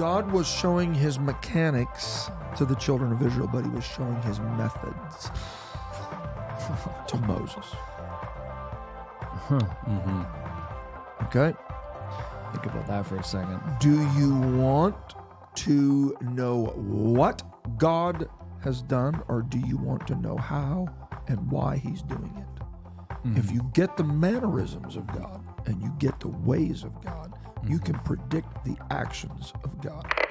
God was showing his mechanics to the children of Israel, but he was showing his methods to Moses. Hmm, mm-hmm. Okay? Think about that for a second. Do you want to know what God has done, or do you want to know how and why he's doing it? If hmm. you get the mannerisms of God and you get the ways of God, you can predict the actions of God.